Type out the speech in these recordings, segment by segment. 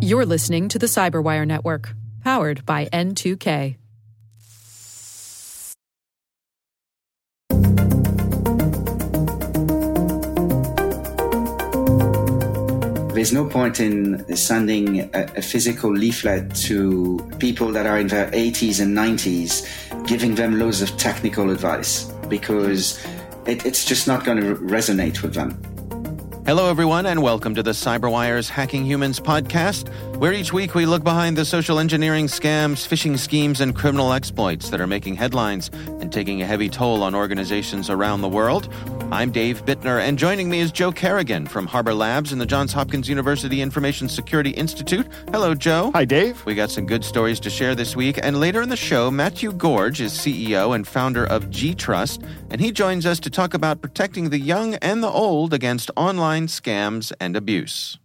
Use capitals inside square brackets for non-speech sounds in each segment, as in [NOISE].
You're listening to the Cyberwire Network, powered by N2K. There's no point in sending a, a, physical leaflet to people that are in their 80s and 90s, giving them loads of technical advice because it, it's just not going to resonate with them. Hello, everyone, and welcome to the CyberWire's Hacking Humans podcast, where each week we look behind the social engineering scams, phishing schemes, and criminal exploits that are making headlines and taking a heavy toll on organizations around the world. I'm Dave Bittner, and joining me is Joe Carrigan from Harbor Labs and the Johns Hopkins University Information Security Institute. Hello, Joe. Hi, Dave. We got some good stories to share this week, and later in the show, Matthew Gorge is CEO and founder of VigiTrust, and he joins us to talk about protecting the young and the old against online scams and abuse.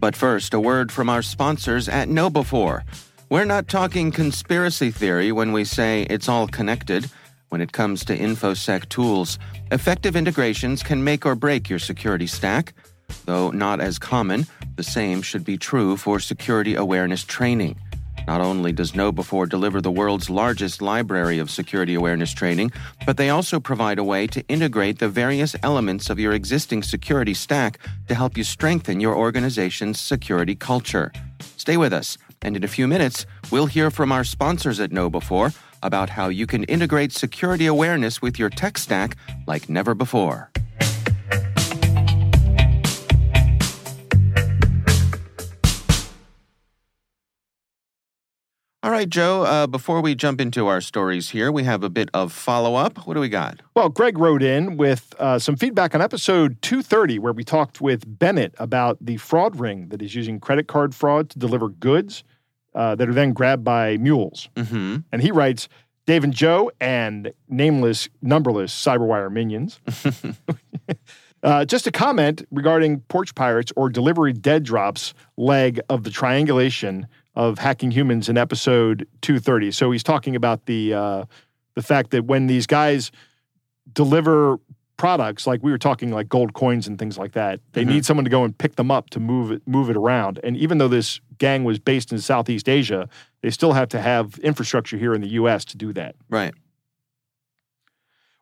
But first, a word from our sponsors at KnowBe4. We're not talking conspiracy theory when we say it's all connected. When it comes to InfoSec tools, effective integrations can make or break your security stack. Though not as common, the same should be true for security awareness training. Not only does KnowBe4 deliver the world's largest library of security awareness training, but they also provide a way to integrate the various elements of your existing security stack to help you strengthen your organization's security culture. Stay with us and in a few minutes, we'll hear from our sponsors at KnowBe4 about how you can integrate security awareness with your tech stack like never before. All right, Joe, uh, before we jump into our stories here, we have a bit of follow up. What do we got? Well, Greg wrote in with uh, some feedback on episode 230, where we talked with Bennett about the fraud ring that is using credit card fraud to deliver goods uh, that are then grabbed by mules. Mm-hmm. And he writes, Dave and Joe and nameless, numberless Cyberwire minions. [LAUGHS] [LAUGHS] uh, just a comment regarding Porch Pirates or Delivery Dead Drops leg of the triangulation of hacking humans in episode 230. So he's talking about the uh, the fact that when these guys deliver products, like we were talking like gold coins and things like that, they mm-hmm. need someone to go and pick them up to move it move it around. And even though this gang was based in Southeast Asia, they still have to have infrastructure here in the US to do that. Right.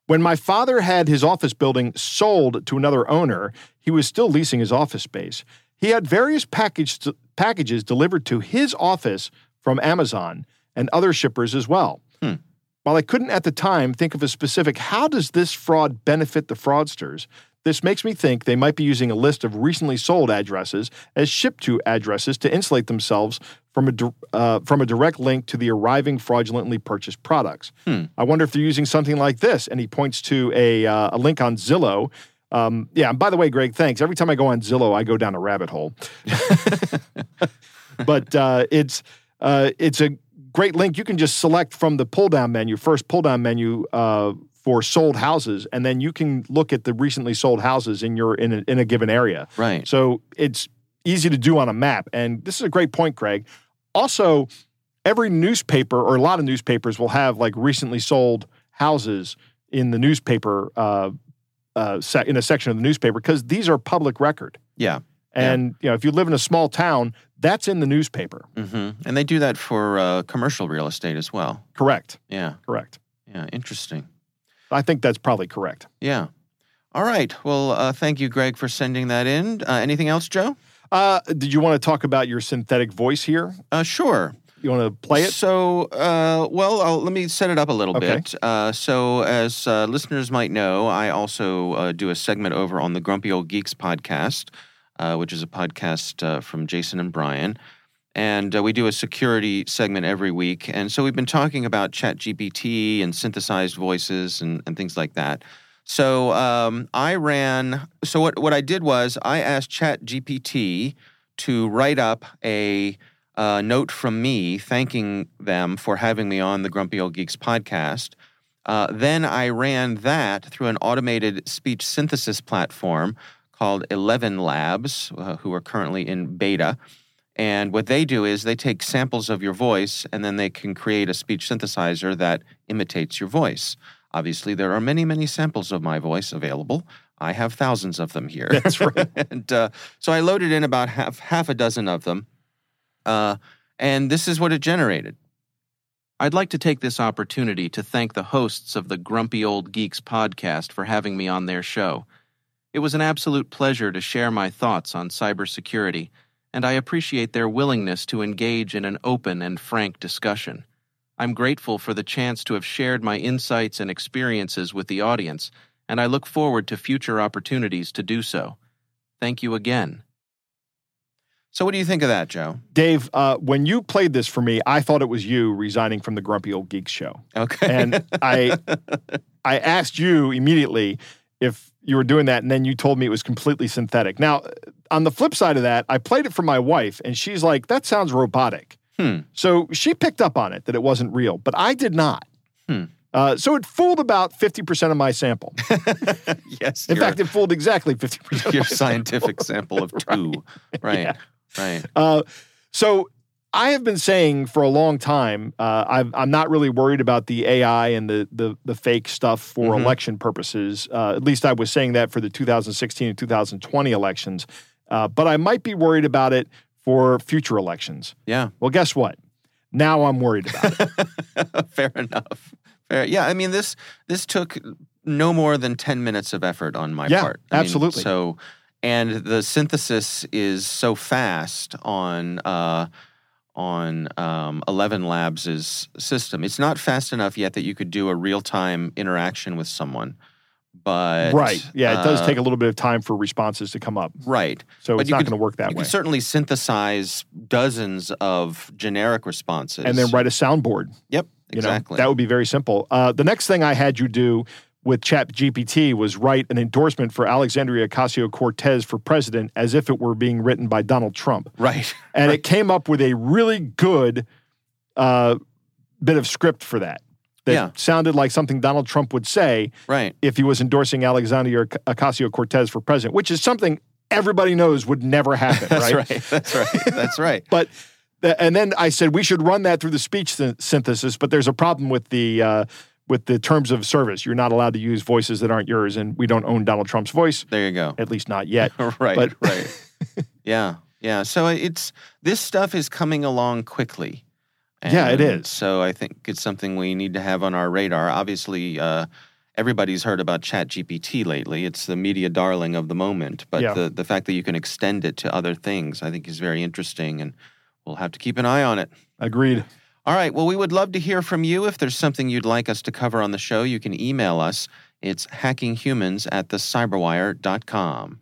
When my father had his office building sold to another owner, he was still leasing his office space. He had various package, packages delivered to his office from Amazon and other shippers as well. Hmm. While I couldn't at the time think of a specific how does this fraud benefit the fraudsters, this makes me think they might be using a list of recently sold addresses as ship to addresses to insulate themselves from a, uh, from a direct link to the arriving fraudulently purchased products. Hmm. I wonder if they're using something like this. And he points to a, uh, a link on Zillow um, yeah, and by the way, Greg, thanks. Every time I go on Zillow, I go down a rabbit hole. [LAUGHS] but uh, it's uh, it's a great link. You can just select from the pull down menu, first pull down menu uh, for sold houses, and then you can look at the recently sold houses in your in a, in a given area. Right. So it's easy to do on a map, and this is a great point, Greg. Also, every newspaper or a lot of newspapers will have like recently sold houses in the newspaper uh, uh, in a section of the newspaper because these are public record. Yeah. And yeah. you know, if you live in a small town, that's in the newspaper. Mm-hmm. And they do that for uh, commercial real estate as well. Correct. Yeah. Correct. Yeah. Interesting. I think that's probably correct. Yeah. All right. Well, uh, thank you, Greg, for sending that in. Uh, anything else, Joe? Uh, did you want to talk about your synthetic voice here? Uh, sure. You want to play it? So, uh, well, I'll, let me set it up a little okay. bit. Uh, so, as uh, listeners might know, I also uh, do a segment over on the Grumpy Old Geeks podcast, uh, which is a podcast uh, from Jason and Brian. And we do a security segment every week. And so we've been talking about ChatGPT and synthesized voices and, and things like that. So um, I ran, so what, what I did was I asked ChatGPT to write up a a note from me thanking them for having me on the Grumpy Old Geeks podcast. Uh, then I ran that through an automated speech synthesis platform called Eleven Labs, uh, who are currently in beta. And what they do is they take samples of your voice and then they can create a speech synthesizer that imitates your voice. Obviously, there are many, many samples of my voice available. I have thousands of them here. That's right. [LAUGHS] and uh, so I loaded in about half half a dozen of them, uh, and this is what it generated. I'd like to take this opportunity to thank the hosts of the Grumpy Old Geeks podcast for having me on their show. It was an absolute pleasure to share my thoughts on cybersecurity, and I appreciate their willingness to engage in an open and frank discussion. I'm grateful for the chance to have shared my insights and experiences with the audience, and I look forward to future opportunities to do so. Thank you again. So, what do you think of that, Joe? Dave, uh, when you played this for me, I thought it was you resigning from the Grumpy Old Geeks show. Okay. And I I asked you immediately if you were doing that, and then you told me it was completely synthetic. Now, on the flip side of that, I played it for my wife, and she's like, that sounds robotic. Hmm. So she picked up on it that it wasn't real, but I did not. Hmm. Uh, so it fooled about 50% of my sample. [LAUGHS] yes. In fact, it fooled exactly 50% of your scientific sample of [LAUGHS] two. Right. Yeah. Right. [LAUGHS] Uh, so I have been saying for a long time, uh, I've, I'm not really worried about the AI and the the, the fake stuff for Mhm. election purposes. Uh, at least I was saying that for the 2016 and 2020 elections. Uh, but I might be worried about it for future elections. Yeah. Well, guess what? Now I'm worried about it. [LAUGHS] Fair enough. Fair. Yeah. I mean, this this took no more than ten minutes of effort on my Yeah, part. I mean, absolutely. so, and the synthesis is so fast on uh, on um, Eleven Labs' system. It's not fast enough yet that you could do a real time interaction with someone. But right. Yeah, it does uh, take a little bit of time for responses to come up. right. So But it's not going to work that you way. can certainly synthesize dozens of generic responses And then write a soundboard. Yep, You know, exactly. that would be very simple. Uh, the next thing I had you do with Chat GPT was write an endorsement for Alexandria Ocasio Cortez for president as if it were being written by Donald Trump. right. [LAUGHS] And it came up with a really good uh, bit of script for that. That Yeah. sounded like something Donald Trump would say Right. if he was endorsing Alexandria Ocasio Cortez for president, which is something everybody knows would never happen, [LAUGHS] That's right? right. That's right. That's right. [LAUGHS] But and then I said we should run that through the speech syn- synthesis, but there's a problem with the uh, with the terms of service. You're not allowed to use voices that aren't yours, and we don't own Donald Trump's voice, There you go. at least not yet. [LAUGHS] right. but- right. [LAUGHS] Yeah. Yeah. So it's this stuff is coming along quickly. Yeah, it is. So I think it's something we need to have on our radar. Obviously, uh, everybody's heard about ChatGPT lately. It's the media darling of the moment. But Yeah. the, the fact that you can extend it to other things, I think, is very interesting. And we'll have to keep an eye on it. Agreed. All right. Well, we would love to hear from you. If there's something you'd like us to cover on the show, you can email us. It's hackinghumans at thecyberwire.com.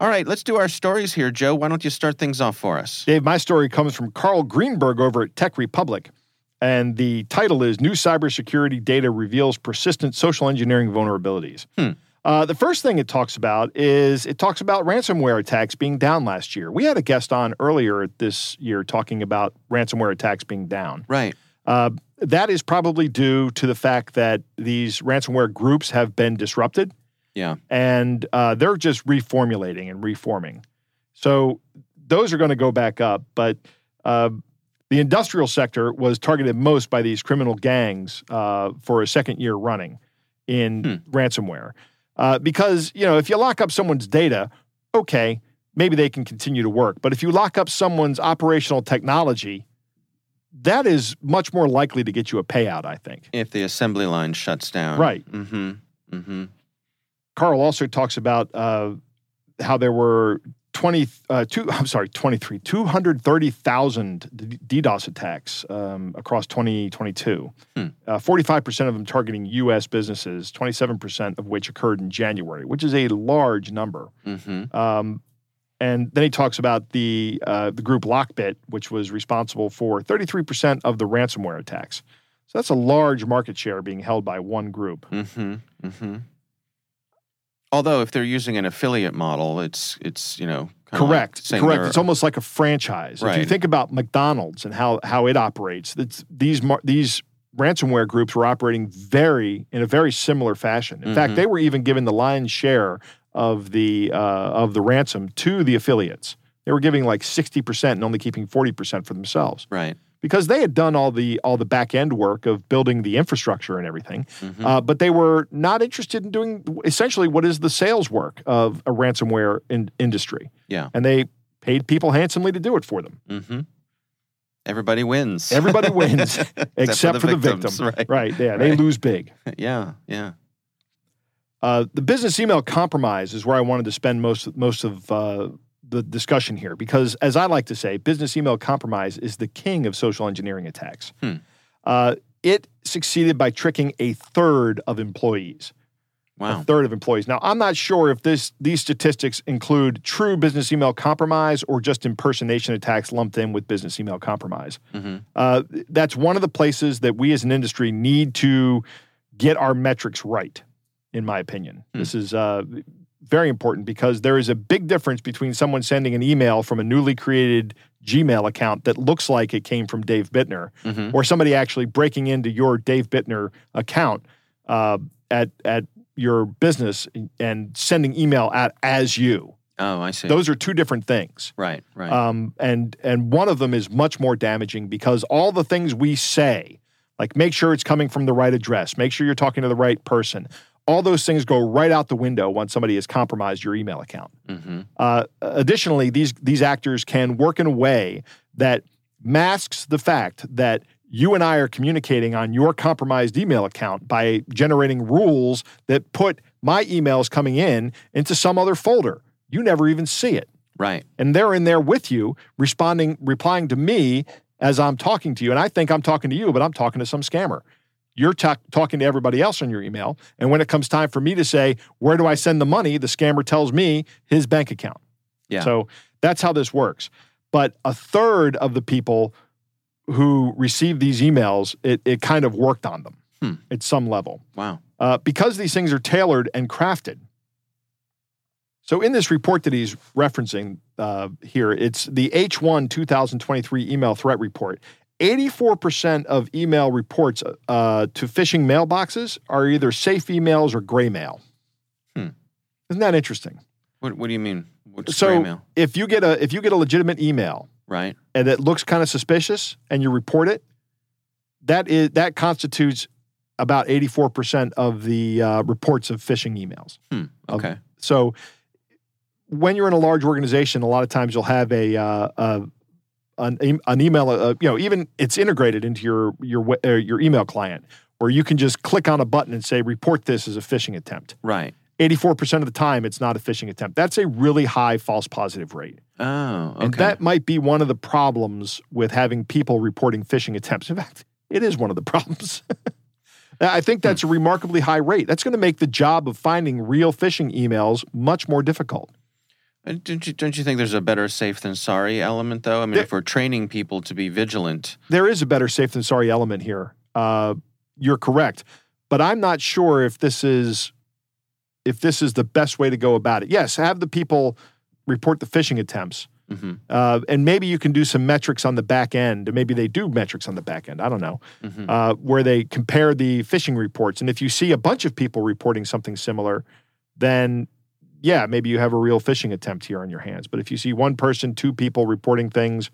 All right, let's do our stories here. Joe, why don't you start things off for us? Dave, my story comes from Karl Greenberg over at Tech Republic. And the title is New Cybersecurity Data Reveals Persistent Social Engineering Vulnerabilities. Hmm. Uh, the first thing it talks about is it talks about ransomware attacks being down last year. We had a guest on earlier this year talking about ransomware attacks being down. Right. Uh, that is probably due to the fact that these ransomware groups have been disrupted Yeah. and uh, they're just reformulating and reforming. So those are going to go back up, but uh, the industrial sector was targeted most by these criminal gangs uh, for a second year running in Hmm. ransomware. Uh, because you know, if you lock up someone's data, okay, maybe they can continue to work. But if you lock up someone's operational technology, that is much more likely to get you a payout. I think. If the assembly line shuts down. Right. Mm-hmm. Mm-hmm. Karl also talks about uh, how there were 20, uh, two, [LAUGHS] I'm sorry, 23, 230,000 DDoS attacks um, across 2022. Hmm. Uh, 45% of them targeting U.S. businesses, 27% of which occurred in January, which is a large number. Mm-hmm. Um, and then he talks about the uh, the group Lockbit, which was responsible for 33% of the ransomware attacks. So that's a large market share being held by one group. Mm-hmm. Mm-hmm. Although if they're using an affiliate model, it's it's you know kinda like Correct. Correct. It's almost like a franchise. If you think about McDonald's and how how it operates, these these ransomware groups were operating very in a very similar fashion. In fact, Mhm. they were even given the lion's share of the uh, of the ransom to the affiliates. They were giving like sixty percent and only keeping forty percent for themselves. right. Because they had done all the all the back end work of building the infrastructure and everything, Mhm. uh, but they were not interested in doing essentially what is the sales work of a ransomware in, industry, yeah. and they paid people handsomely to do it for them. Mm-hmm. Everybody wins. Everybody [LAUGHS] wins except, for the, victims, victim. Right. Yeah, they lose big. [LAUGHS] Yeah. Yeah. Uh, the business email compromise is where I wanted to spend most most of uh, the discussion here because, as I like to say, business email compromise is the king of social engineering attacks. Hmm. Uh, it succeeded by tricking a third of employees. Wow. A third of employees. Now, I'm not sure if this these statistics include true business email compromise or just impersonation attacks lumped in with business email compromise. Mm-hmm. Uh, that's one of the places that we as an industry need to get our metrics right, in my opinion. Hmm. This is uh, very important because there is a big difference between someone sending an email from a newly created Gmail account that looks like it came from Dave Bittner Mm-hmm. or somebody actually breaking into your Dave Bittner account uh, at, at your business and sending email out as you. Oh, I see. Those are two different things. right. Right. Um, and and one of them is much more damaging because all the things we say, like make sure it's coming from the right address, make sure you're talking to the right person, all those things go right out the window once somebody has compromised your email account. mm-hmm. Uh, additionally, these these actors can work in a way that masks the fact that you and I are communicating on your compromised email account by generating rules that put my emails coming in into some other folder. You never even see it Right. and they're in there with you responding replying to me as i'm talking to you and i think i'm talking to you but i'm talking to some scammer you're ta- talking to everybody else on your email and when it comes time for me to say where do i send the money the scammer tells me his bank account Yeah. so that's how this works but a third of the people who receive these emails it, it kind of worked on them Hmm. at some level Wow. uh, because these things are tailored and crafted. So, in this report that he's referencing uh, here, it's the H1 2023 email threat report. 84% of email reports uh, to phishing mailboxes are either safe emails or gray mail. Hmm. Isn't that interesting? What What do you mean? What's So- gray mail? If you get a if you get a legitimate email Right. and it looks kind of suspicious and you report it, that is that constitutes about 84% of the uh, reports of phishing emails. Hmm. Of- Okay. So when you're in a large organization, a lot of times you'll have a, uh, a an, an email, uh, you know, even it's integrated into your your uh, your email client, where you can just click on a button and say report this as a phishing attempt. Right. 84% of the time, it's not a phishing attempt. That's a really high false positive rate. Oh. Okay. And that might be one of the problems with having people reporting phishing attempts. In fact, it is one of the problems. [LAUGHS] I think that's a remarkably high rate. That's going to make the job of finding real phishing emails much more difficult. Don't you, don't you think there's a better safe than sorry element, though? I mean, There- if we're training people to be vigilant, There is a better safe than sorry element here. Uh, you're correct, but I'm not sure if this is if this is the best way to go about it. Yes, have the people report the phishing attempts, hmm uh, and maybe you can do some metrics on the back end. Maybe they do metrics on the back end. I don't know. hmm uh, where they compare the phishing reports. And if you see a bunch of people reporting something similar, then yeah, maybe you have a real phishing attempt here on your hands. But if you see one person, two people reporting things,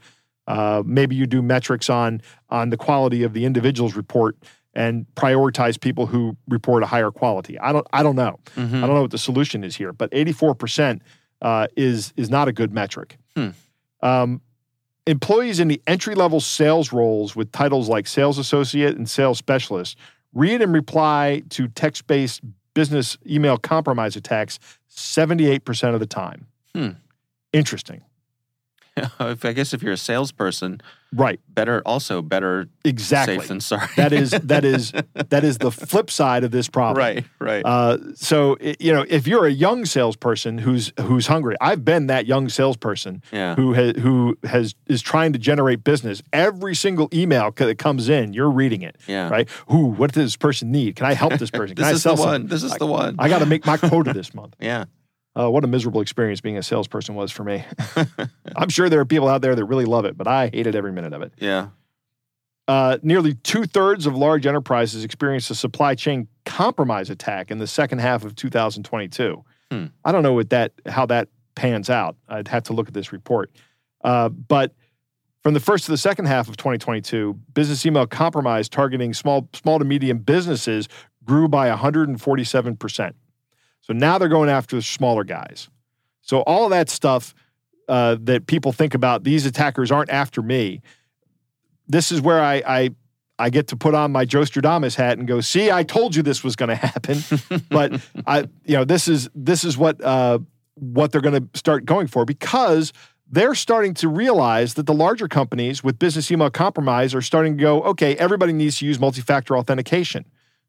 uh, maybe you do metrics on on the quality of the individual's report and prioritize people who report a higher quality. I don't I don't know. hmm I don't know what the solution is here, but 84% uh, is is not a good metric. Hmm. Um, employees in the entry level sales roles with titles like sales associate and sales specialist read and reply to text based business email compromise attacks 78% of the time. Hmm. Interesting. [LAUGHS] if I guess if you're a salesperson, Right. better also better Exactly. safe than sorry. that is [LAUGHS] that is that is the flip side of this problem. right. Right. Uh, so i- you know, if you're a young salesperson who's who's hungry, I've been that young salesperson yeah. who has who has is trying to generate business. Every single email that comes in, you're reading it, Yeah. right? Who? What does this person need? Can I help this person? Can [LAUGHS] This I is sell the something? one. This is the one. I got to make my quota this month. yeah. Uh, what a miserable experience being a salesperson was for me. [LAUGHS] I'm sure there are people out there that really love it, but I hated every minute of it. Yeah. Uh, nearly two thirds of large enterprises experienced a supply chain compromise attack in the second half of 2022. Hmm. I don't know what that how that pans out. I'd have to look at this report. Uh, but From the first to the second half of 2022, business email compromise targeting small, small to medium businesses grew by 147%. So now they're going after the smaller guys. So all of that stuff uh, that people think about, these attackers aren't after me. This is where I, I I get to put on my Joe Stradamus hat and go, see, I told you this was going to happen. but [LAUGHS] I, you know, this is this is what uh, what they're going to start going for because they're starting to realize that the larger companies with business email compromise are starting to go, okay, everybody needs to use multi factor authentication.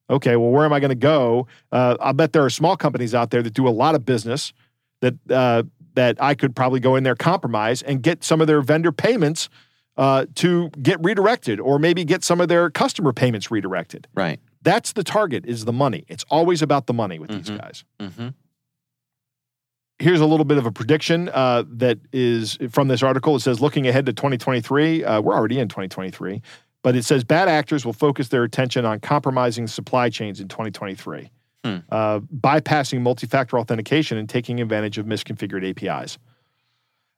Okay, well, where am I going to go? Uh, I'll bet there are small companies out there that do a lot of business that uh, that I could probably go in there, compromise, and get some of their vendor payments uh, to get redirected, or maybe get some of their customer payments redirected. Right. That's the target. Is the money? It's always about the money with these Mhm. guys Mm-hmm. here's a little bit of a prediction uh, that is from this article. It says, looking ahead to 2023, uh, we're already in 2023, but it says bad actors will focus their attention on compromising supply chains in 2023, Hmm. uh, bypassing multi factor authentication and taking advantage of misconfigured APIs.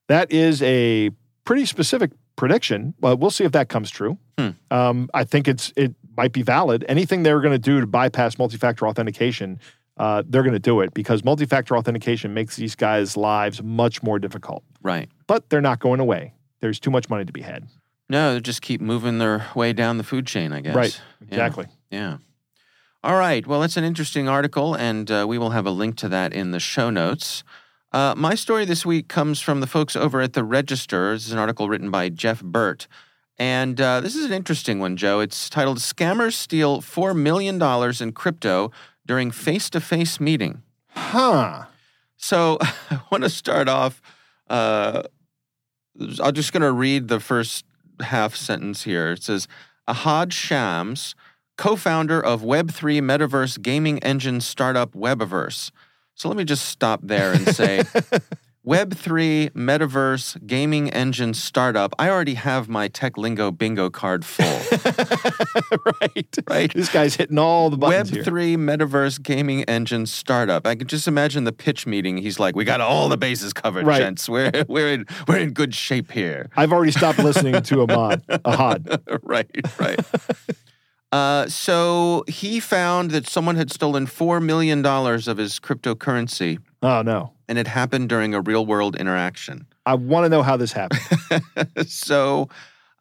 That is a pretty specific prediction, but we'll see if that comes true. Hmm. Um, I think it's it might be valid. Anything they're going to do to bypass multi factor authentication uh, they're going to do it because multi-factor authentication makes these guys' lives much more difficult. Right. But they're not going away. There's too much money to be had. No, they just keep moving their way down the food chain, I guess. Right. Exactly. Yeah. All right. Well, it's an interesting article, and uh, we will have a link to that in the show notes. Uh, my story this week comes from the folks over at the Register. This is an article written by Jeff Burt. And uh, this is an interesting one, Joe. It's titled Scammers Steal $4 Million in Crypto During Face to Face Meeting. Huh. So [LAUGHS] I want to start off. Uh, I'm just going to read the first half sentence here. It says Ahad Shams, co founder of Web3 metaverse gaming engine startup Webaverse. So let me just stop there and say [LAUGHS] Web3 metaverse gaming engine startup. I already have my Tech Lingo bingo card full, [LAUGHS] right. right? This guy's hitting all the buttons here. Web3 metaverse gaming engine startup. I can just imagine the pitch meeting. He's like, "We got all the bases covered, Right. gents. We're [LAUGHS] we're in we're in good shape here." I've already stopped listening to Ahmad. [LAUGHS] Ahad. right, right. uh, so he found that someone had stolen four million dollars of his cryptocurrency, Oh no. And it happened during a real-world interaction. I want to know how this happened. [LAUGHS] so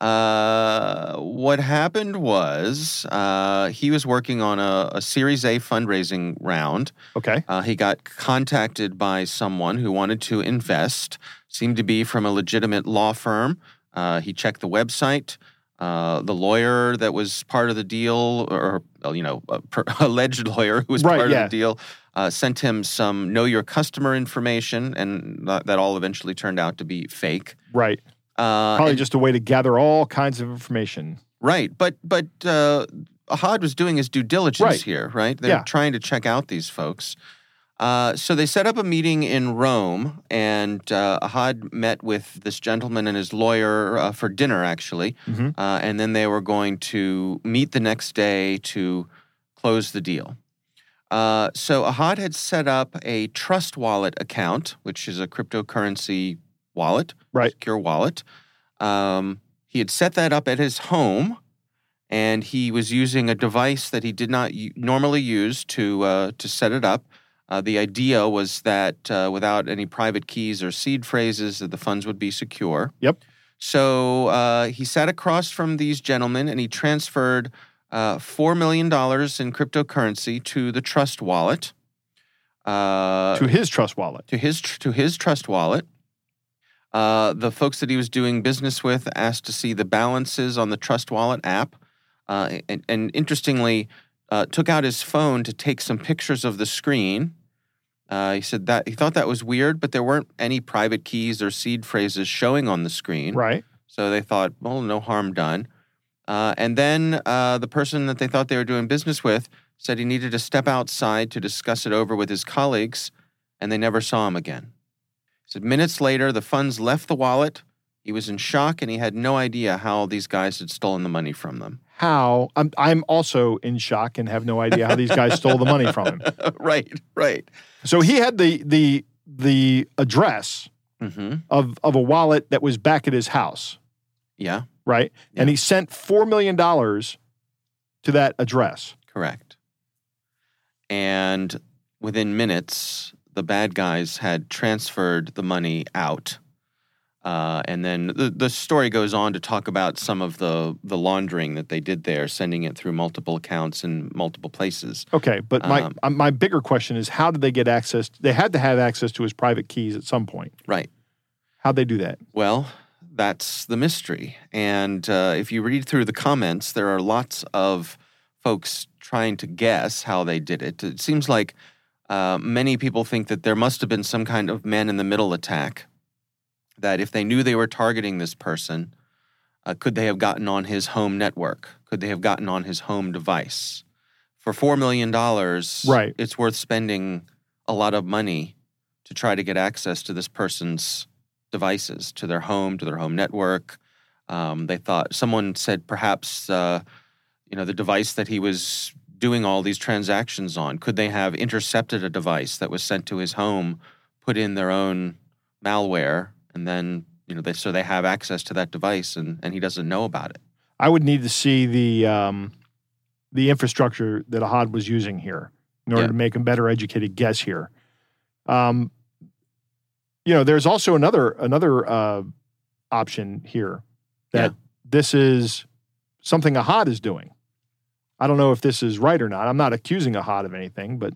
uh, what happened was uh, he was working on a, a Series A fundraising round. Okay. Uh, he got contacted by someone who wanted to invest, seemed to be from a legitimate law firm. Uh, he checked the website. Uh, the lawyer that was part of the deal, or uh, you know, per, [LAUGHS] alleged lawyer who was Right, part yeah. of the deal, uh, sent him some know your customer information, and that, that all eventually turned out to be fake. Right. Uh, Probably and- just a way to gather all kinds of information. Right, but but uh, Ahad was doing his due diligence Right. here, right? They're Yeah. trying to check out these folks. Uh, so they set up a meeting in Rome, and uh, Ahad met with this gentleman and his lawyer uh, for dinner, actually, Mhm. uh, and then they were going to meet the next day to close the deal. Uh, so Ahad had set up a Trust Wallet account, which is a cryptocurrency wallet, Right. secure wallet. Um, he had set that up at his home, and he was using a device that he did not u- normally use to uh, to set it up. Uh, the idea was that uh, without any private keys or seed phrases, that the funds would be secure. Yep. So uh, he sat across from these gentlemen, and he transferred uh, four million dollars in cryptocurrency to the Trust Wallet. Uh, to his trust wallet. to his to his trust wallet. Uh, the folks that he was doing business with asked to see the balances on the Trust Wallet app, uh, and, and interestingly, uh, took out his phone to take some pictures of the screen. Uh, he said that he thought that was weird, but there weren't any private keys or seed phrases showing on the screen. Right. So they thought, well, no harm done. Uh, and then uh, the person that they thought they were doing business with said he needed to step outside to discuss it over with his colleagues, and they never saw him again. He said minutes later, the funds left the wallet. He was in shock, and he had no idea how these guys had stolen the money from them. How I'm I'm also in shock and have no idea how these guys stole the money from him. [LAUGHS] right, right. So he had the the the address hmm of of a wallet that was back at his house. Yeah, right? And he sent $4 million to that address. correct. And within minutes, the bad guys had transferred the money out. Uh, and then the, the story goes on to talk about some of the, the laundering that they did there, sending it through multiple accounts in multiple places. Okay, but my Um, uh, my bigger question is how did they get access? They had to have access to his private keys at some point. Right. How'd they do that? Well, that's the mystery. And uh, if you read through the comments, there are lots of folks trying to guess how they did it. It seems like uh, many people think that there must have been some kind of man in the middle attack. That if they knew they were targeting this person, uh, could they have gotten on his home network? Could they have gotten on his home device? For $4 million, Right. it's worth spending a lot of money to try to get access to this person's devices, to their home, to their home network. Um, they thought someone said perhaps uh, you know the device that he was doing all these transactions on. Could they have intercepted a device that was sent to his home, put in their own malware, and then you know they so they have access to that device and and he doesn't know about it. I would need to see the um, the infrastructure that Ahad was using here in order Yeah. to make a better educated guess here. Um, you know, there's also another another uh, option here that Yeah. this is something Ahad is doing. I don't know if this is right or not. I'm not accusing Ahad of anything, but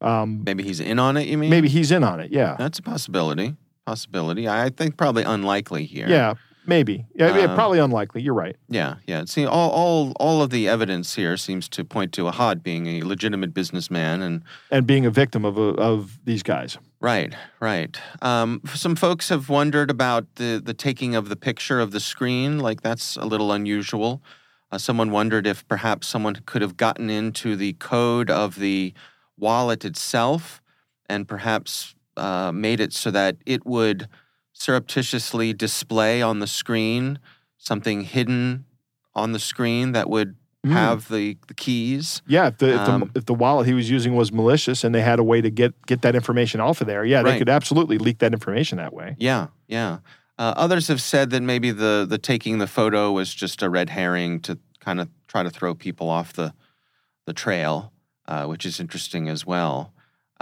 um, Maybe he's in on it. You mean? maybe he's in on it. Yeah, that's a possibility. Possibility. I think probably unlikely here. yeah, maybe. Yeah, yeah, Um, probably unlikely. You're right. Yeah, yeah. See, all, all, all of the evidence here seems to point to Ahad being a legitimate businessman, and And being a victim of a, of these guys. right, right. Um, some folks have wondered about the the taking of the picture of the screen. Like that's a little unusual. Uh, someone wondered if perhaps someone could have gotten into the code of the wallet itself, and perhaps uh, made it so that it would surreptitiously display on the screen something hidden on the screen that would Mm. have the, the keys. Yeah, if the, if, Um, the if the wallet he was using was malicious and they had a way to get get that information off of there, yeah, they could absolutely leak that information that way. Yeah, yeah. Uh, others have said that maybe the the taking the photo was just a red herring to kind of try to throw people off the the trail, uh, which is interesting as well.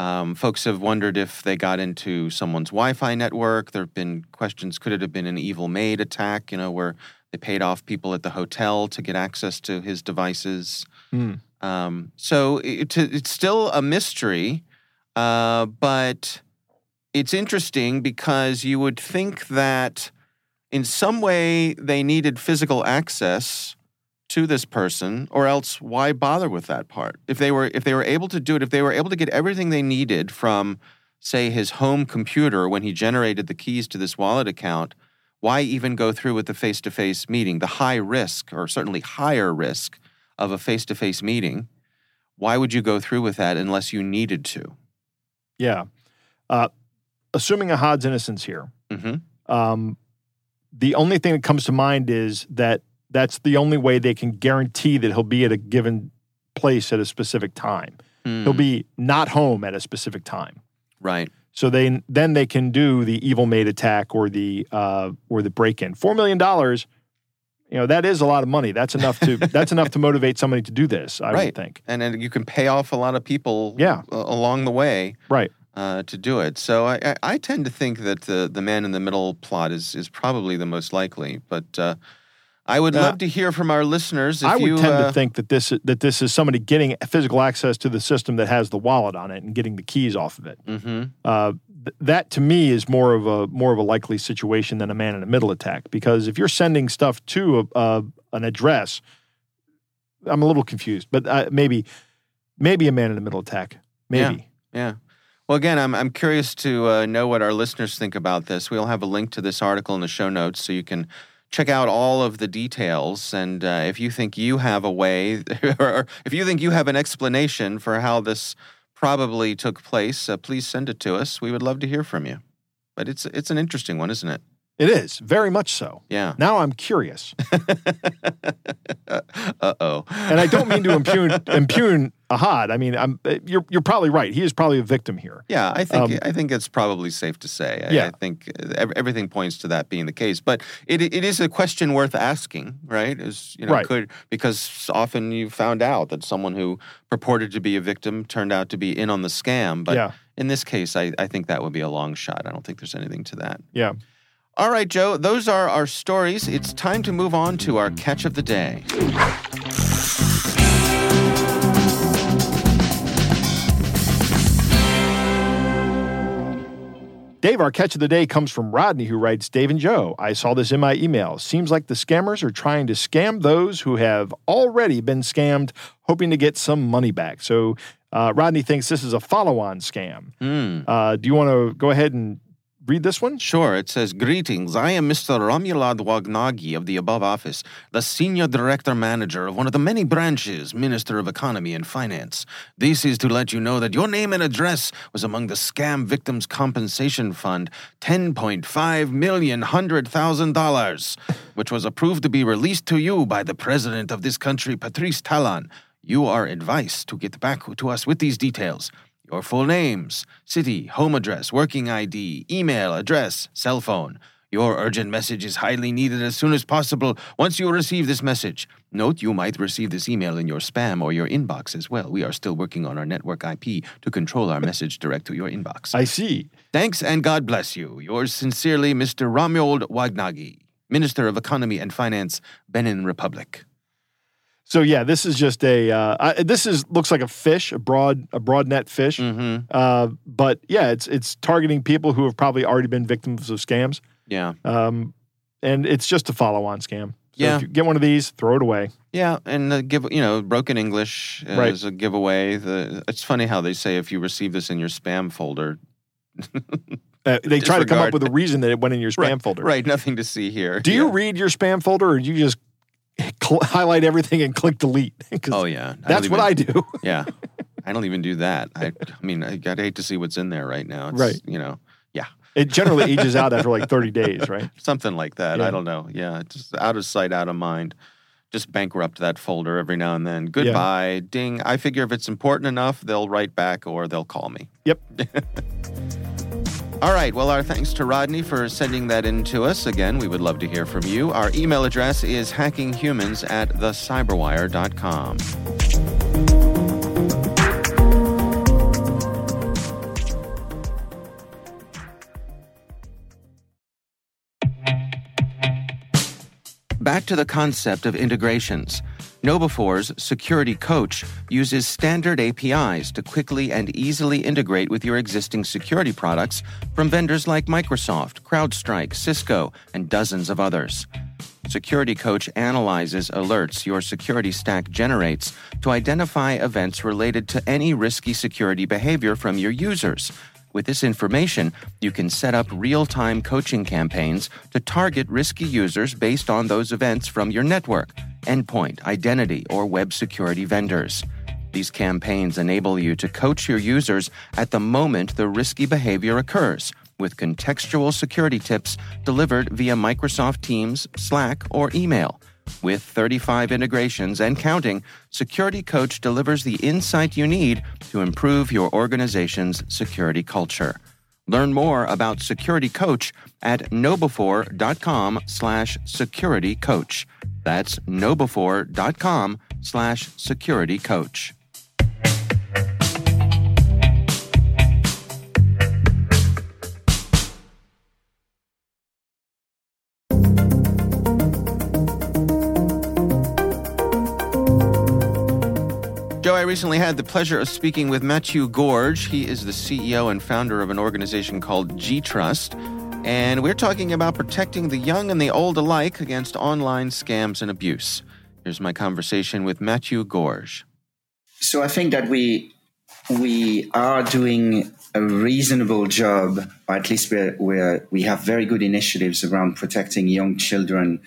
Um, folks have wondered if they got into someone's Wi-Fi network. There have been questions: could it have been an evil maid attack? You know, where they paid off people at the hotel to get access to his devices. Hmm. Um, so it, it's still a mystery, uh, but it's interesting because you would think that in some way they needed physical access to this person or else why bother with that part? If they were if they were able to do it if they were able to get everything they needed from say his home computer when he generated the keys to this wallet account why even go through with the face-to-face meeting? The high risk or certainly higher risk of a face-to-face meeting why would you go through with that unless you needed to? Yeah. Uh, assuming Ahad's innocence here, hmm um, the only thing that comes to mind is that that's the only way they can guarantee that he'll be at a given place at a specific time. He'll be not home at a specific time. right So they then they can do the evil maid attack or the uh, or the break in. Four million dollars, you know, that is a lot of money. That's enough to [LAUGHS] that's enough to motivate somebody to do this. I Right. would think. and then you can pay off a lot of people Yeah. a- along the way Right. uh, to do it. So I, I, I tend to think that the the man in the middle plot is is probably the most likely. But uh, I would Uh, love to hear from our listeners. If I would you, tend uh, to think that this that this is somebody getting physical access to the system that has the wallet on it and getting the keys off of it. mhm. Uh, th- that to me is more of a more of a likely situation than a man in the middle attack because if you're sending stuff to a, uh, an address, I'm a little confused. But uh, maybe maybe a man in the middle attack. Maybe. Yeah. Well, again, I'm I'm curious to uh, know what our listeners think about this. We'll have a link to this article in the show notes, so you can check out all of the details. And uh, if you think you have a way, [LAUGHS] or if you think you have an explanation for how this probably took place, uh, please send it to us. We would love to hear from you. But it's it's an interesting one, isn't it? It is very much so. Yeah. Now I'm curious, [LAUGHS] uh oh. and I don't mean to impugn [LAUGHS] impugn Ahad. I mean, I'm, you're you're probably right. He is probably a victim here. Yeah, I think um, I think it's probably safe to say. I, yeah. I think everything points to that being the case. But it it is a question worth asking, right? Is you know right. could because often you found out that someone who purported to be a victim turned out to be in on the scam. But yeah. in this case, I, I think that would be a long shot. I don't think there's anything to that. Yeah. All right, Joe, those are our stories. It's time to move on to our catch of the day. Dave, our catch of the day comes from Rodney, who writes Dave and Joe, I saw this in my email. Seems like the scammers are trying to scam those who have already been scammed, hoping to get some money back. So uh, Rodney thinks this is a follow on scam. Mm. Uh, do you want to go ahead and read this one? Sure. It says, Greetings. I am Mr. Ramulad Wagnagi of the above office, the senior director manager of one of the many branches, Minister of Economy and Finance. This is to let you know that your name and address was among the Scam Victims Compensation Fund, $10.5 million, which was approved to be released to you by the president of this country, Patrice Talon. You are advised to get back to us with these details your full names, city, home address, working ID, email, address, cell phone. Your urgent message is highly needed as soon as possible once you receive this message. Note you might receive this email in your spam or your inbox as well. We are still working on our network IP to control our message direct to your inbox. I see. Thanks and God bless you. Yours sincerely, Mr. Romuald Wagnagi, Minister of Economy and Finance, Benin Republic. So yeah, this is just a uh, I, this is looks like a fish, a broad a broad net fish. Mm-hmm. Uh, but yeah, it's it's targeting people who have probably already been victims of scams. Yeah. Um, and it's just a follow on scam. So Yeah. If you get one of these, throw it away. Yeah, and uh, give you know broken English uh, Right. is a giveaway. The it's funny how they say if you receive this in your spam folder, [LAUGHS] Uh, they try to come up with a reason that it went in your [LAUGHS] spam Right, folder. right? Nothing to see here. Do you read your spam folder, or do you just [LAUGHS] cl- highlight everything and click delete. [LAUGHS] Oh yeah, that's what I do. [LAUGHS] Yeah, I don't even do that. I, I mean, I, I'd hate to see what's in there right now. It's, Right. You know, yeah, It generally ages out after like 30 days, right? something like that. Yeah. I don't know. Yeah, just out of sight, out of mind. Just bankrupt that folder every now and then. Goodbye, ding. I figure if it's important enough, they'll write back or they'll call me. Yep. All right. Well, our thanks to Rodney for sending that in to us. Again, we would love to hear from you. Our email address is hackinghumans at thecyberwire.com. Back to the concept of integrations. KnowBe4's Security Coach uses standard APIs to quickly and easily integrate with your existing security products from vendors like Microsoft, CrowdStrike, Cisco, and dozens of others. Security Coach analyzes alerts your security stack generates to identify events related to any risky security behavior from your users. With this information, you can set up real time coaching campaigns to target risky users based on those events from your network, endpoint, identity, or web security vendors. These campaigns enable you to coach your users at the moment the risky behavior occurs, with contextual security tips delivered via Microsoft Teams, Slack, or email. With 35 integrations and counting, Security Coach delivers the insight you need to improve your organization's security culture. Learn more about Security Coach at knowbe4.com slash security coach. That's knowbe4.com slash security coach. Joe, I recently had the pleasure of speaking with Matthew Gorge. He is the CEO and founder of an organization called VigiTrust. And we're talking about protecting the young and the old alike against online scams and abuse. Here's my conversation with Matthew Gorge. So I think that we we are doing a reasonable job, or at least we're, we're, we have very good initiatives around protecting young children.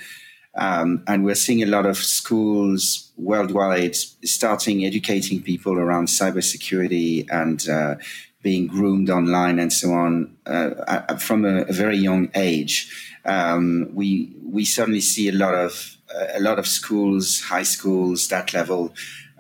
Um, and we're seeing a lot of schools worldwide starting educating people around cybersecurity and uh, being groomed online and so on uh, from a, a, very young age. Um, we we certainly see a lot of a lot of schools, high schools, that level,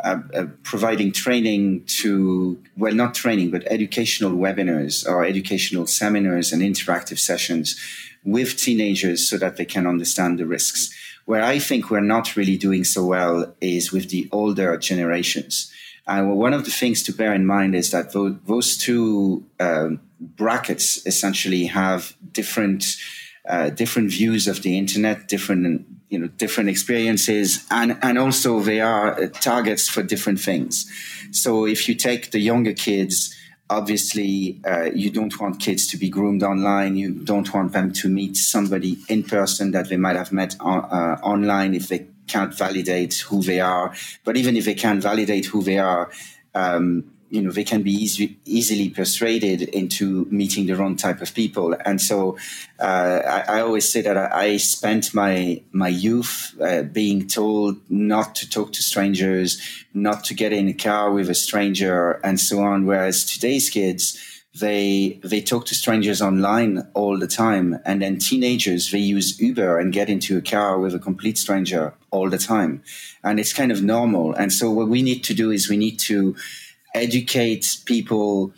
uh, uh, providing training to well, not training, but educational webinars or educational seminars and interactive sessions with teenagers so that they can understand the risks. Where I think we're not really doing so well is with the older generations. Uh, one of the things to bear in mind is that those, those two um, brackets essentially have different uh, different views of the internet, different you know different experiences, and and also they are uh, targets for different things. So if you take the younger kids obviously uh, you don't want kids to be groomed online. You don't want them to meet somebody in person that they might have met on, uh, online if they can't validate who they are. But even if they can validate who they are um, you know they can be easy, easily persuaded into meeting the wrong type of people. And so uh, I, I, always say that I, I spent my my youth uh, being told not to talk to strangers not to get in a car with a stranger and so on. Whereas today's kids they they talk to strangers online all the time. And then teenagers they use uber and get into a car with a complete stranger all the time. And it's kind of normal. And so what we need to do is we need to educate people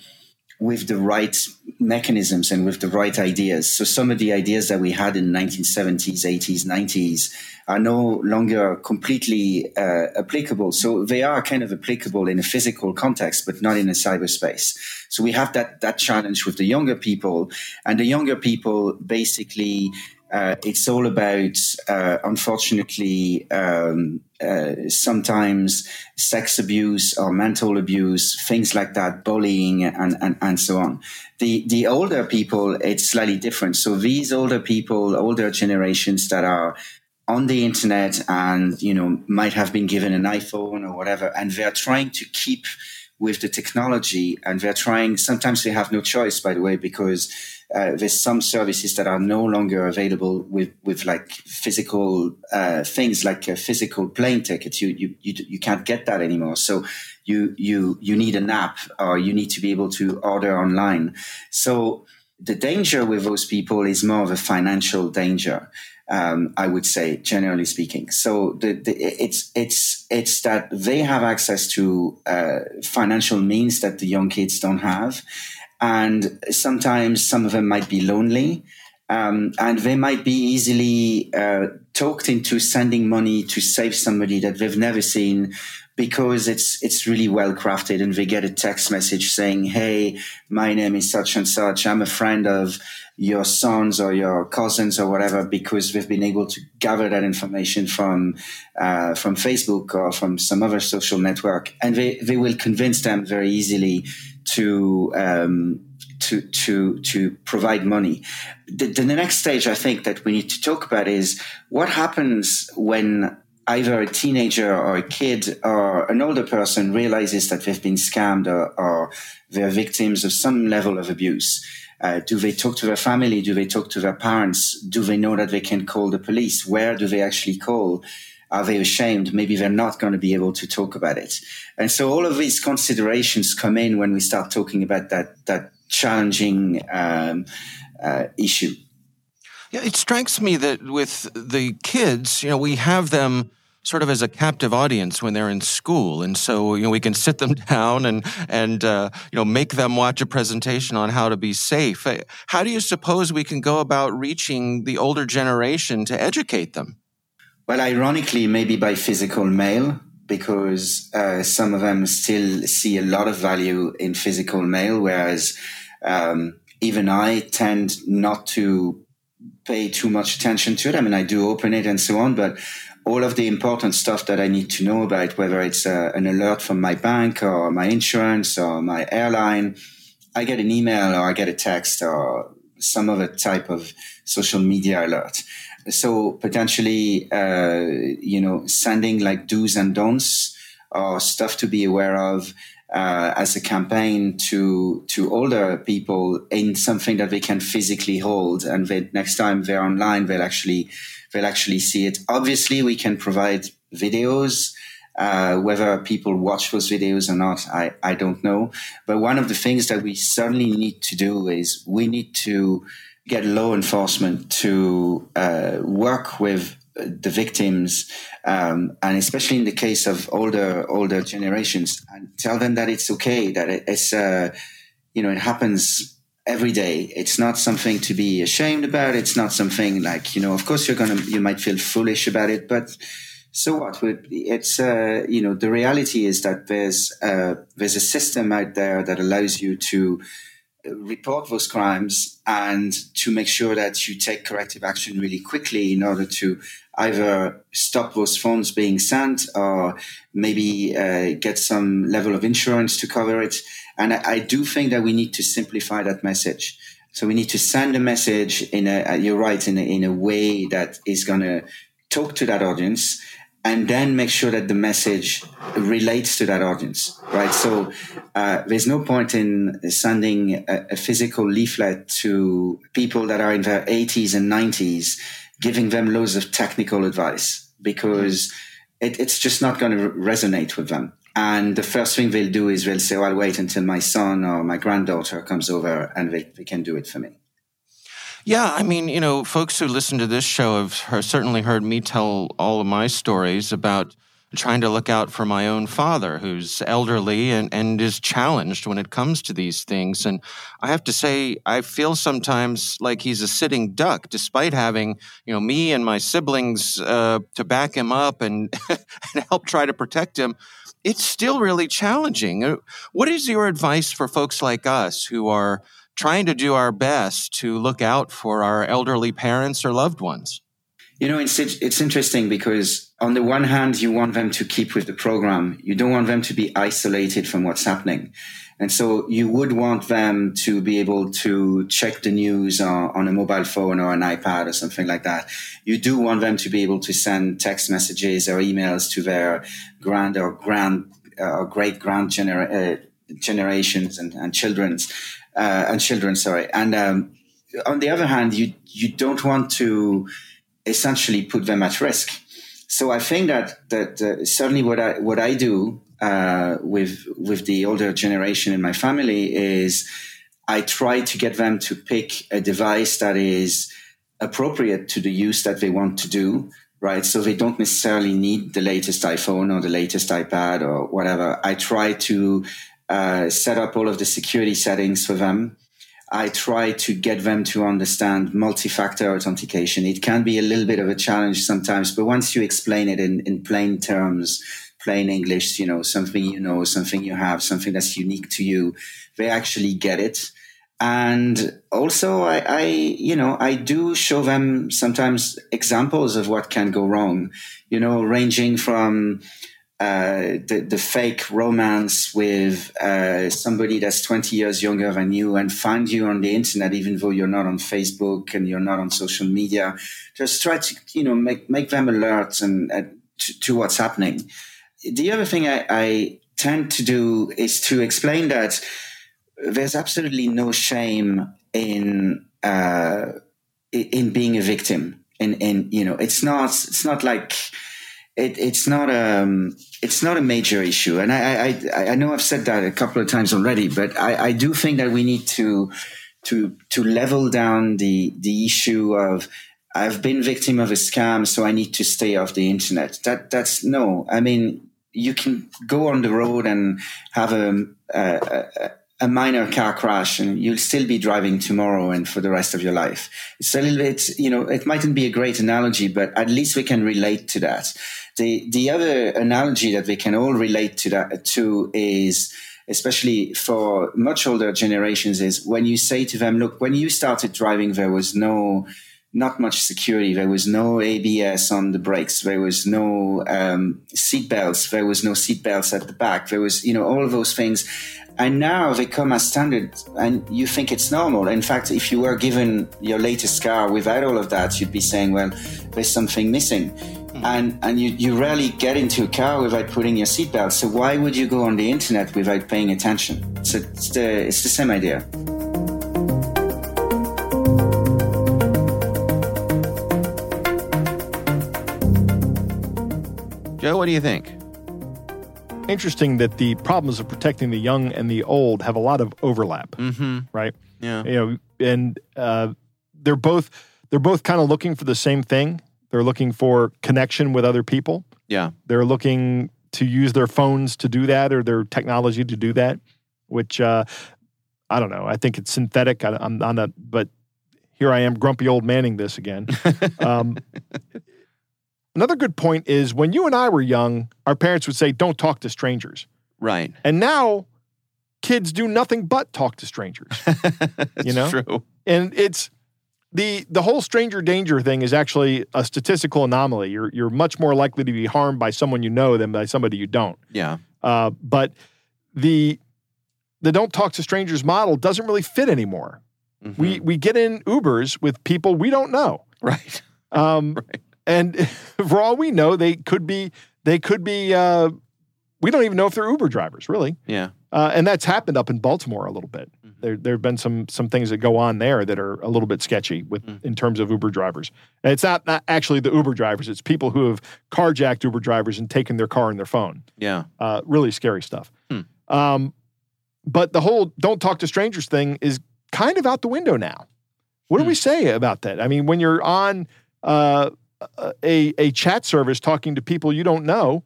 with the right mechanisms and with the right ideas. So some of the ideas that we had in 1970s, 80s, 90s are no longer completely uh, applicable. So they are kind of applicable in a physical context, but not in a cyberspace. So we have that that challenge with the younger people, and the younger people basically uh, it's all about, uh, unfortunately, um, uh, sometimes sex abuse or mental abuse, things like that, bullying, and, and, and so on. The the older people, it's slightly different. So these older people, older generations that are on the internet and you know might have been given an iPhone or whatever, and they're trying to keep with the technology, and they're trying. Sometimes they have no choice, by the way, because uh, there's some services that are no longer available with with like physical uh, things like a physical plane tickets. You, you you you can't get that anymore. So you you you need an app or you need to be able to order online. So the danger with those people is more of a financial danger. Um, I would say, generally speaking. So the, the, it's it's it's that they have access to uh, financial means that the young kids don't have, and sometimes some of them might be lonely. Um, and they might be easily uh, talked into sending money to save somebody that they've never seen because it's it's really well crafted and they get a text message saying hey my name is such and such i'm a friend of your sons or your cousins or whatever because we've been able to gather that information from uh, from facebook or from some other social network and they, they will convince them very easily to um, to to to provide money. The, the next stage, I think, that we need to talk about is what happens when either a teenager or a kid or an older person realizes that they've been scammed or, or they're victims of some level of abuse. Uh, do they talk to their family? Do they talk to their parents? Do they know that they can call the police? Where do they actually call? Are they ashamed? Maybe they're not going to be able to talk about it. And so all of these considerations come in when we start talking about that, that challenging um, uh, issue. Yeah, it strikes me that with the kids, you know, we have them sort of as a captive audience when they're in school, and so you know we can sit them [LAUGHS] down and and uh, you know make them watch a presentation on how to be safe. How do you suppose we can go about reaching the older generation to educate them? Well, ironically, maybe by physical mail, because uh, some of them still see a lot of value in physical mail, whereas um, even I tend not to pay too much attention to it. I mean, I do open it and so on, but all of the important stuff that I need to know about, whether it's uh, an alert from my bank or my insurance or my airline, I get an email or I get a text or some other type of social media alert so potentially, uh, you know, sending like do's and don'ts or stuff to be aware of uh, as a campaign to to older people in something that they can physically hold, and they, next time they're online, they'll actually they'll actually see it. Obviously, we can provide videos Uh, whether people watch those videos or not, I, I don't know. But one of the things that we certainly need to do is we need to get law enforcement to uh, work with the victims, um, and especially in the case of older older generations, and tell them that it's okay, that it's uh, you know it happens every day. It's not something to be ashamed about. It's not something like you know. Of course, you're gonna you might feel foolish about it, but so what? It's uh, you know the reality is that there's uh, there's a system out there that allows you to report those crimes and to make sure that you take corrective action really quickly in order to either stop those phones being sent or maybe uh, get some level of insurance to cover it. And I, I, do think that we need to simplify that message. So we need to send a message in a, you're right, in a, in a way that is going to talk to that audience and then make sure that the message relates to that audience, right? So uh, there's no point in sending a, a, physical leaflet to people that are in their 80s and 90s, giving them loads of technical advice because it, it's just not going to resonate with them. And the first thing they'll do is they'll say, well, I'll wait until my son or my granddaughter comes over and they, they can do it for me. Yeah, I mean, you know, folks who listen to this show have, certainly heard me tell all of my stories about trying to look out for my own father who's elderly and, and is challenged when it comes to these things. And I have to say, I feel sometimes like he's a sitting duck, despite having, you know, me and my siblings uh, to back him up and, [LAUGHS] and help try to protect him. It's still really challenging. Uh, what is your advice for folks like us who are trying to do our best to look out for our elderly parents or loved ones. You know, it's it's interesting because on the one hand, you want them to keep with the program. You don't want them to be isolated from what's happening. And so you would want them to be able to check the news on, on, a mobile phone or an iPad or something like that. You do want them to be able to send text messages or emails to their grand or grand uh, or great grand uh, generations and, and children's uh, and children. Sorry, and um, on the other hand, you you don't want to essentially put them at risk. So I think that that uh, certainly what I what I do uh, with with the older generation in my family is I try to get them to pick a device that is appropriate to the use that they want to do. Right. So they don't necessarily need the latest iPhone or the latest iPad or whatever. I try to uh, set up all of the security settings for them. I try to get them to understand multi-factor authentication. It can be a little bit of a challenge sometimes, but once you explain it in, in plain terms, plain English, you know, something you know, something you have, something that's unique to you, they actually get it. And also, I, I, you know, I do show them sometimes examples of what can go wrong, you know, ranging from, uh, the, the fake romance with uh, somebody that's 20 years younger than you and find you on the internet, even though you're not on Facebook and you're not on social media. Just try to, you know, make, make them alert and uh, to, to, what's happening. The other thing I, I tend to do is to explain that there's absolutely no shame in, uh, in being a victim. In, in, you know, it's not, it's not like, it, it's not a um, it's not a major issue, and I, I I know I've said that a couple of times already, but I, I do think that we need to to to level down the the issue of I've been victim of a scam, so I need to stay off the internet. That that's no. I mean, you can go on the road and have a, a, a a minor car crash and you'll still be driving tomorrow and for the rest of your life. It's a little bit, you know, it mightn't be a great analogy, but at least we can relate to that. The, the other analogy that we can all relate to that to is, especially for much older generations is when you say to them, look, when you started driving, there was no, not much security. There was no ABS on the brakes. There was no um, seat belts. There was no seat belts at the back. There was, you know, all of those things. And now they come as standard and you think it's normal. In fact, if you were given your latest car without all of that, you'd be saying, well, there's something missing. Mm-hmm. And, and you, you rarely get into a car without putting your seatbelt. So why would you go on the internet without paying attention? So it's the, it's the same idea. Joe, what do you think? Interesting that the problems of protecting the young and the old have a lot of overlap, Mm-hmm. right? Yeah. You know, and uh, they're both they're both kind of looking for the same thing. They're looking for connection with other people. Yeah. They're looking to use their phones to do that or their technology to do that, which uh, I don't know. I think it's synthetic. I, I'm, I'm not, but here I am, grumpy old manning this again. [LAUGHS] Um, another good point is when you and I were young, our parents would say, "Don't talk to strangers," Right. and now kids do nothing but talk to strangers. [LAUGHS] That's You know? true. and it's the the whole stranger danger thing is actually a statistical anomaly. You're you're much more likely to be harmed by someone you know than by somebody you don't. Yeah. Uh, but the the don't talk to strangers model doesn't really fit anymore. Mhm. We we get in Ubers with people we don't know, right. um, [LAUGHS] Right. And [LAUGHS] for all we know, they could be they could be. Uh, we don't even know if they're Uber drivers, really. Yeah. Uh, and that's happened up in Baltimore a little bit. Mhm. There, there have been some some things that go on there that are a little bit sketchy with Mhm. in terms of Uber drivers. And it's not, not actually the Uber drivers; it's people who have carjacked Uber drivers and taken their car and their phone. Yeah. Uh, really scary stuff. Hmm. Um, but the whole "don't talk to strangers" thing is kind of out the window now. What do Hmm. we say about that? I mean, when you're on uh, a a chat service talking to people you don't know,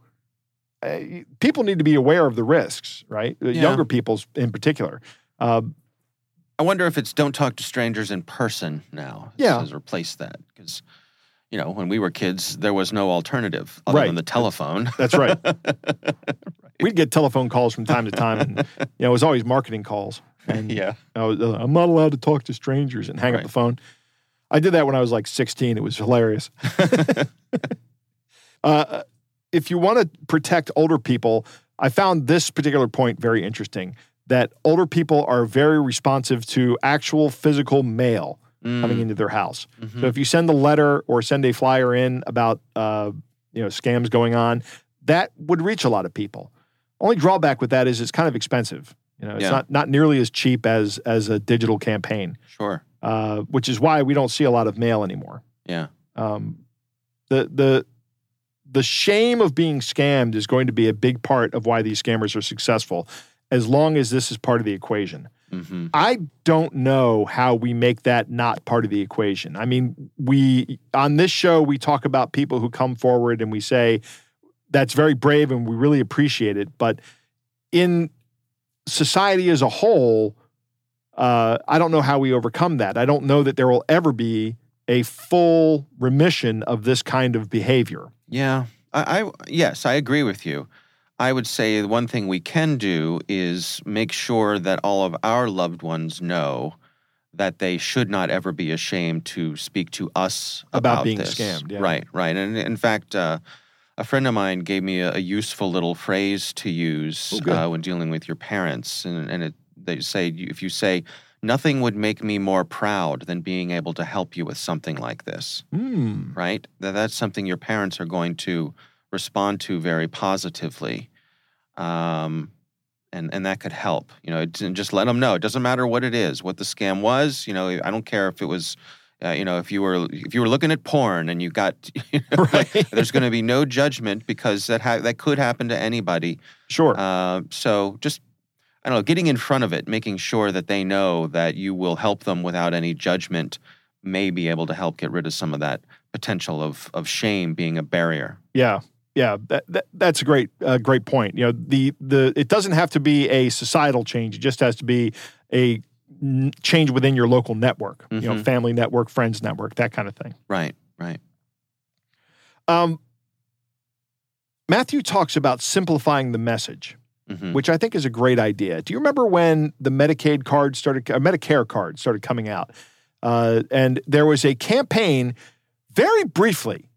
uh, people need to be aware of the risks, right? Uh, Yeah. Younger people in particular. Uh, I wonder if it's don't talk to strangers in person now. Yeah. Has replaced that because, you know, when we were kids, there was no alternative other Right. than the telephone. That's right. right. [LAUGHS] [LAUGHS] We'd get telephone calls from time to time, and you know, it was always marketing calls. [LAUGHS] And yeah. I was, uh, I'm not allowed to talk to strangers and hang up the phone. I did that when I was like 16. It was hilarious. [LAUGHS] uh, if you want to protect older people, I found this particular point very interesting that older people are very responsive to actual physical mail coming Mm, into their house. mhm. So if you send a letter or send a flyer in about uh, you know scams going on, that would reach a lot of people. Only drawback with that is it's kind of expensive. You know, it's Yeah. not not nearly as cheap as as a digital campaign, Sure. Uh, which is why we don't see a lot of mail anymore. Yeah. Um, the the the shame of being scammed is going to be a big part of why these scammers are successful, as long as this is part of the equation. hmm I don't know how we make that not part of the equation. I mean, we on this show we talk about people who come forward and we say that's very brave and we really appreciate it, but in society as a whole, uh, I don't know how we overcome that. I don't know that there will ever be a full remission of this kind of behavior. Yeah. I, I yes, I agree with you. I would say the one thing we can do is make sure that all of our loved ones know that they should not ever be ashamed to speak to us About about, being this. scammed, yeah. Right, right. And in fact, uh, a friend of mine gave me a, a useful little phrase to use Oh, uh, when dealing with your parents, and, and it, they say if you say nothing would make me more proud than being able to help you with something like this Hmm. right? That that's something your parents are going to respond to very positively, um, and and that could help. You know, and just let them know. It doesn't matter what it is, what the scam was. You know, I don't care if it was. Uh, you know, if you were if you were looking at porn and you got, [LAUGHS] you know, like, [LAUGHS] there's going to be no judgment because that ha- that could happen to anybody. Sure. Uh, so just I don't know, getting in front of it, making sure that they know that you will help them without any judgment, may be able to help get rid of some of that potential of of shame being a barrier. Yeah, yeah, that, that that's a great uh, great point. You know, the the it doesn't have to be a societal change; it just has to be a n- change within your local network. You know, Mhm. family network, friends network, that kind of thing. Right, right. Um, Matthew talks about simplifying the message, hmm which I think is a great idea. Do you remember when the Medicaid card started, uh, Medicare card started coming out, uh, and there was a campaign, very briefly,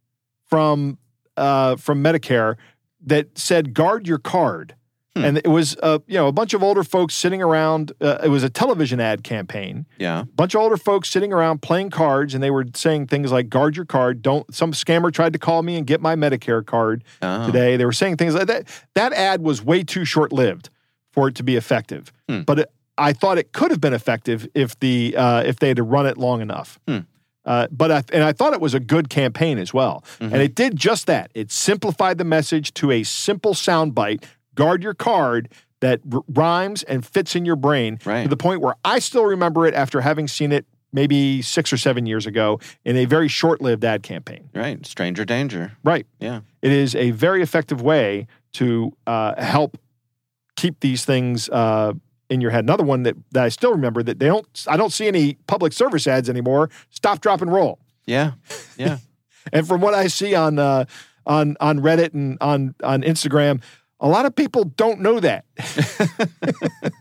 from uh, from Medicare that said "guard your card," Hmm. and it was uh, you know a bunch of older folks sitting around. Uh, it was a television ad campaign. Yeah. A bunch of older folks sitting around playing cards, and they were saying things like "guard your card." Don't some scammer tried to call me and get my Medicare card Oh. today. They were saying things like that. That ad was way too short lived for it to be effective. Hmm. But it, I thought it could have been effective if the uh, if they had to run it long enough. Hmm. Uh, but I, and I thought it was a good campaign as well, Mhm. and it did just that. It simplified the message to a simple soundbite. Guard your card that r- rhymes and fits in your brain Right. to the point where I still remember it after having seen it maybe six or seven years ago in a very short-lived ad campaign. Right. Stranger danger. Right. Yeah. It is a very effective way to uh, help keep these things uh, in your head. Another one that, that I still remember that they don't. I don't see any public service ads anymore. Stop, drop, and roll. Yeah. Yeah. [LAUGHS] And from what I see on uh, on on Reddit and on on Instagram, a lot of people don't know that. [LAUGHS]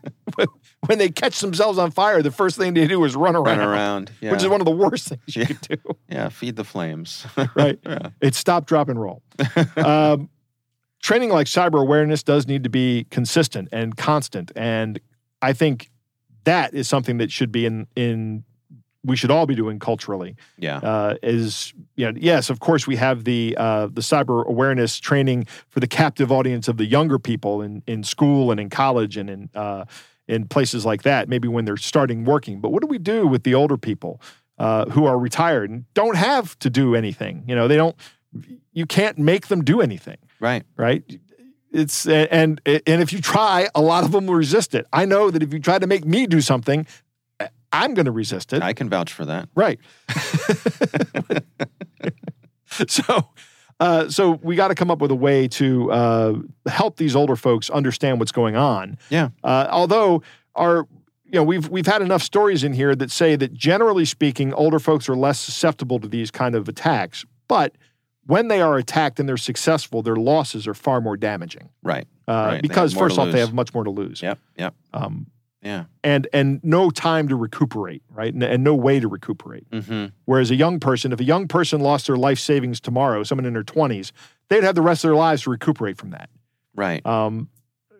when they catch themselves on fire, the first thing they do is run around, Run around. Yeah. which is one of the worst things you Yeah. could do. yeah. Feed the flames. [LAUGHS] Right? [LAUGHS] Yeah. It's stop, drop, and roll. um, training like cyber awareness does need to be consistent and constant, and I think that is something that should be in in we should all be doing culturally. Yeah. uh, is you know yes of course we have the uh, the cyber awareness training for the captive audience of the younger people in in school and in college and in uh, in places like that maybe when they're starting working but what do we do with the older people uh, who are retired and don't have to do anything you know they don't you can't make them do anything Right. right it's and and if you try a lot of them will resist it i know that if you try to make me do something i'm going to resist it I can vouch for that. Right. [LAUGHS] so, uh, so we got to come up with a way to uh, help these older folks understand what's going on. Yeah. Uh, although our, you know, we've we've had enough stories in here that say that generally speaking, older folks are less susceptible to these kind of attacks. But when they are attacked and they're successful, their losses are far more damaging. Right. Uh, Right, Because first off, they have much more to lose. Yep. Yep. Um, Yeah. and and no time to recuperate, right? And, and no way to recuperate. Mm-hmm. Whereas a young person, if a young person lost their life savings tomorrow, someone in their 20s, they'd have the rest of their lives to recuperate from that. Right. Um,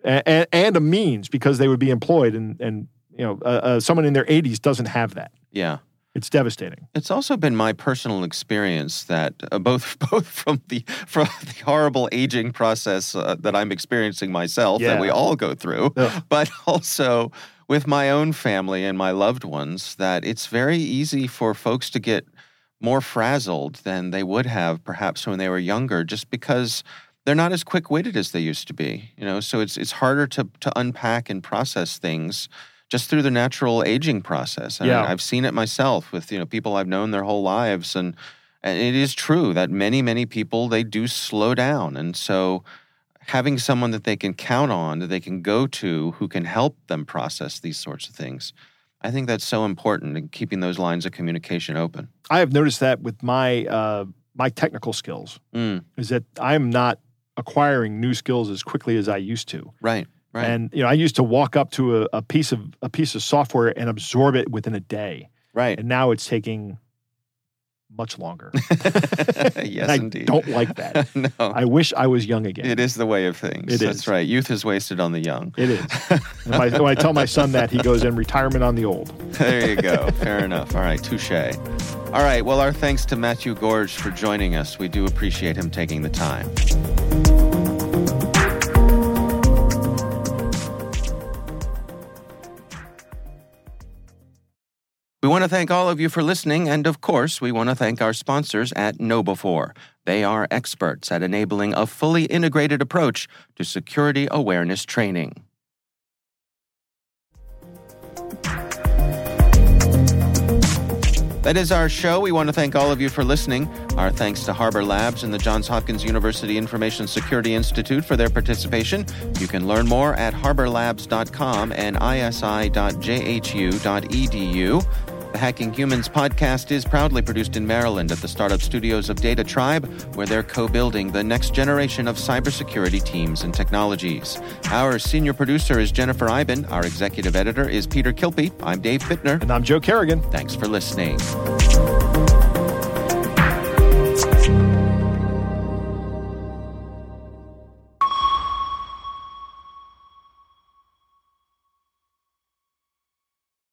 and, and a means because they would be employed, and, and you know, uh, uh, someone in their 80s doesn't have that. Yeah. It's devastating. It's also been my personal experience that uh, both [LAUGHS] both from the from the horrible aging process uh, that I'm experiencing myself that we all go through, Ugh. but also with my own family and my loved ones that it's very easy for folks to get more frazzled than they would have perhaps when they were younger just because they're not as quick-witted as they used to be you know so it's it's harder to to unpack and process things just through the natural aging process. And Yeah. I've seen it myself with you know people I've known their whole lives, and and it is true that many many people they do slow down, and so having someone that they can count on, that they can go to, who can help them process these sorts of things. I think that's so important in keeping those lines of communication open. I have noticed that with my uh, my technical skills Mm, is that I'm not acquiring new skills as quickly as I used to. right, right. And you know, I used to walk up to a, a piece of a piece of software and absorb it within a day, right. and now it's taking much longer. [LAUGHS] yes, I indeed. don't like that. [LAUGHS] no. I wish I was young again. it is the way of things. It That's is. right. Youth is wasted on the young. It is. And my- when I tell my son that, he goes in retirement on the old. [LAUGHS] There you go. Fair enough. All right, touche. All right, well, our thanks to Matthew Gorge for joining us. We do appreciate him taking the time. We want to thank all of you for listening, and of course, we want to thank our sponsors at KnowBe4. They are experts at enabling a fully integrated approach to security awareness training. That is our show. We want to thank all of you for listening. Our thanks to Harbor Labs and the Johns Hopkins University Information Security Institute for their participation. You can learn more at harborlabs.com and isi.jhu.edu. The Hacking Humans podcast is proudly produced in Maryland at the startup studios of DataTribe, where they're co building the next generation of cybersecurity teams and technologies. Our senior producer is Jennifer Eiben. Our executive editor is Peter Kilpe. I'm Dave Bittner. And I'm Joe Carrigan. Thanks for listening.